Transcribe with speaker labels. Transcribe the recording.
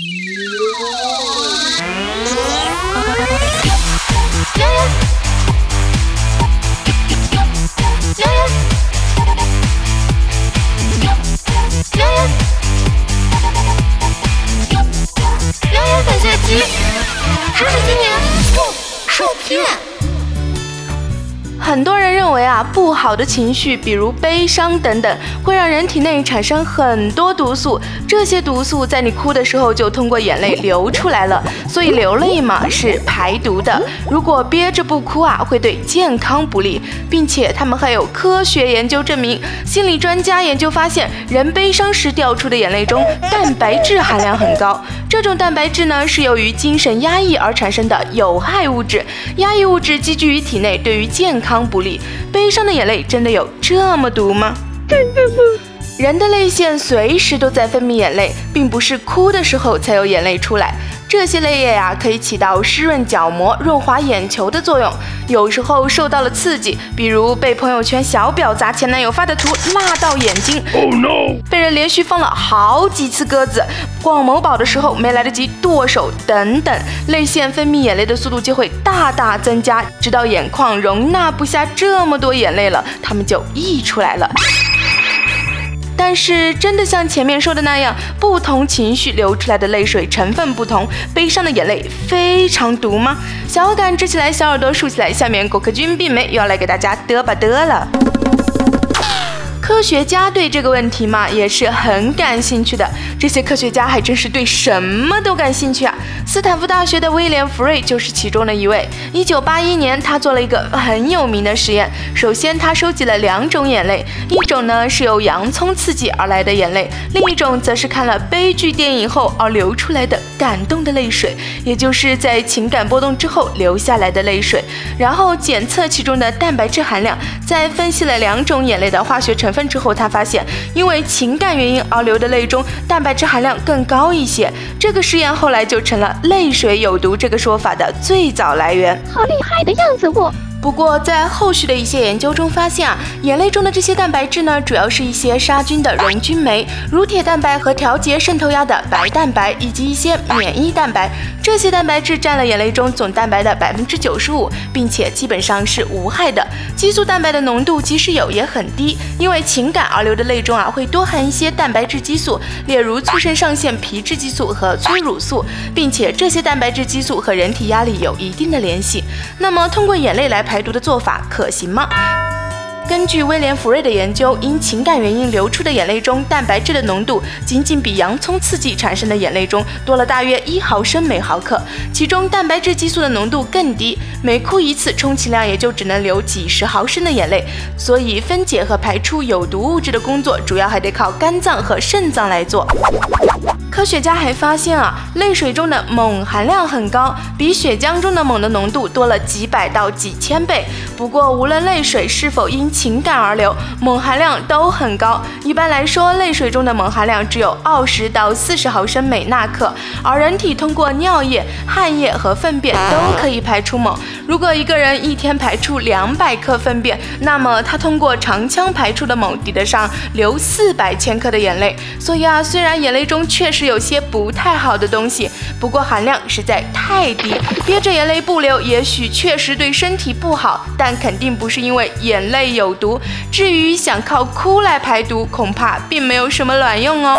Speaker 1: 牛牛！牛牛！牛牛！牛牛！年不骗。
Speaker 2: 很多人认为啊，不好的情绪，比如悲伤等等，会让人体内产生很多毒素。这些毒素在你哭的时候就通过眼泪流出来了。所以流泪嘛是排毒的。如果憋着不哭啊，会对健康不利。并且他们还有科学研究证明，心理专家研究发现，人悲伤时掉出的眼泪中蛋白质含量很高。这种蛋白质呢，是由于精神压抑而产生的有害物质。压抑物质积聚于体内，对于健康。不利，悲伤的眼泪真的有这么毒吗？真的吗？人的泪腺随时都在分泌眼泪，并不是哭的时候才有眼泪出来。这些泪液呀，可以起到湿润角膜、润滑眼球的作用。有时候受到了刺激，比如被朋友圈小婊砸前男友发的图辣到眼睛，Oh no！被人连续放了好几次鸽子，逛某宝的时候没来得及剁手等等，泪腺分泌眼泪的速度就会大大增加，直到眼眶容纳不下这么多眼泪了，它们就溢出来了。但是，真的像前面说的那样，不同情绪流出来的泪水成分不同，悲伤的眼泪非常毒吗？小感支起来，小耳朵竖起来，下面果壳君并没又要来给大家嘚吧嘚了。科学家对这个问题嘛也是很感兴趣的。这些科学家还真是对什么都感兴趣啊！斯坦福大学的威廉·福瑞就是其中的一位。一九八一年，他做了一个很有名的实验。首先，他收集了两种眼泪，一种呢是由洋葱刺激而来的眼泪，另一种则是看了悲剧电影后而流出来的感动的泪水，也就是在情感波动之后流下来的泪水。然后检测其中的蛋白质含量，在分析了两种眼泪的化学成分。之后，他发现，因为情感原因而流的泪中蛋白质含量更高一些。这个实验后来就成了“泪水有毒”这个说法的最早来源。
Speaker 1: 好厉害的样子，我。
Speaker 2: 不过，在后续的一些研究中发现啊，眼泪中的这些蛋白质呢，主要是一些杀菌的溶菌酶，乳铁蛋白和调节渗透压的白蛋白，以及一些免疫蛋白。这些蛋白质占了眼泪中总蛋白的百分之九十五，并且基本上是无害的。激素蛋白的浓度即使有也很低，因为情感而流的泪中啊，会多含一些蛋白质激素，例如促肾上腺皮质激素和催乳素，并且这些蛋白质激素和人体压力有一定的联系。那么，通过眼泪来排毒的做法可行吗？根据威廉·福瑞的研究，因情感原因流出的眼泪中，蛋白质的浓度仅仅比洋葱刺激产生的眼泪中多了大约一毫升每毫克，其中蛋白质激素的浓度更低，每哭一次，充其量也就只能流几十毫升的眼泪。所以，分解和排出有毒物质的工作，主要还得靠肝脏和肾脏来做。科学家还发现啊，泪水中的锰含量很高，比血浆中的锰的浓度多了几百到几千倍。不过，无论泪水是否因情感而流，锰含量都很高。一般来说，泪水中的锰含量只有二十到四十毫升每纳克，而人体通过尿液、汗液和粪便都可以排出锰。如果一个人一天排出两百克粪便，那么他通过肠腔排出的某抵得上流四百千克的眼泪。所以啊，虽然眼泪中确实有些不太好的东西，不过含量实在太低，憋着眼泪不流，也许确实对身体不好，但肯定不是因为眼泪。有毒。至于想靠哭来排毒，恐怕并没有什么卵用哦。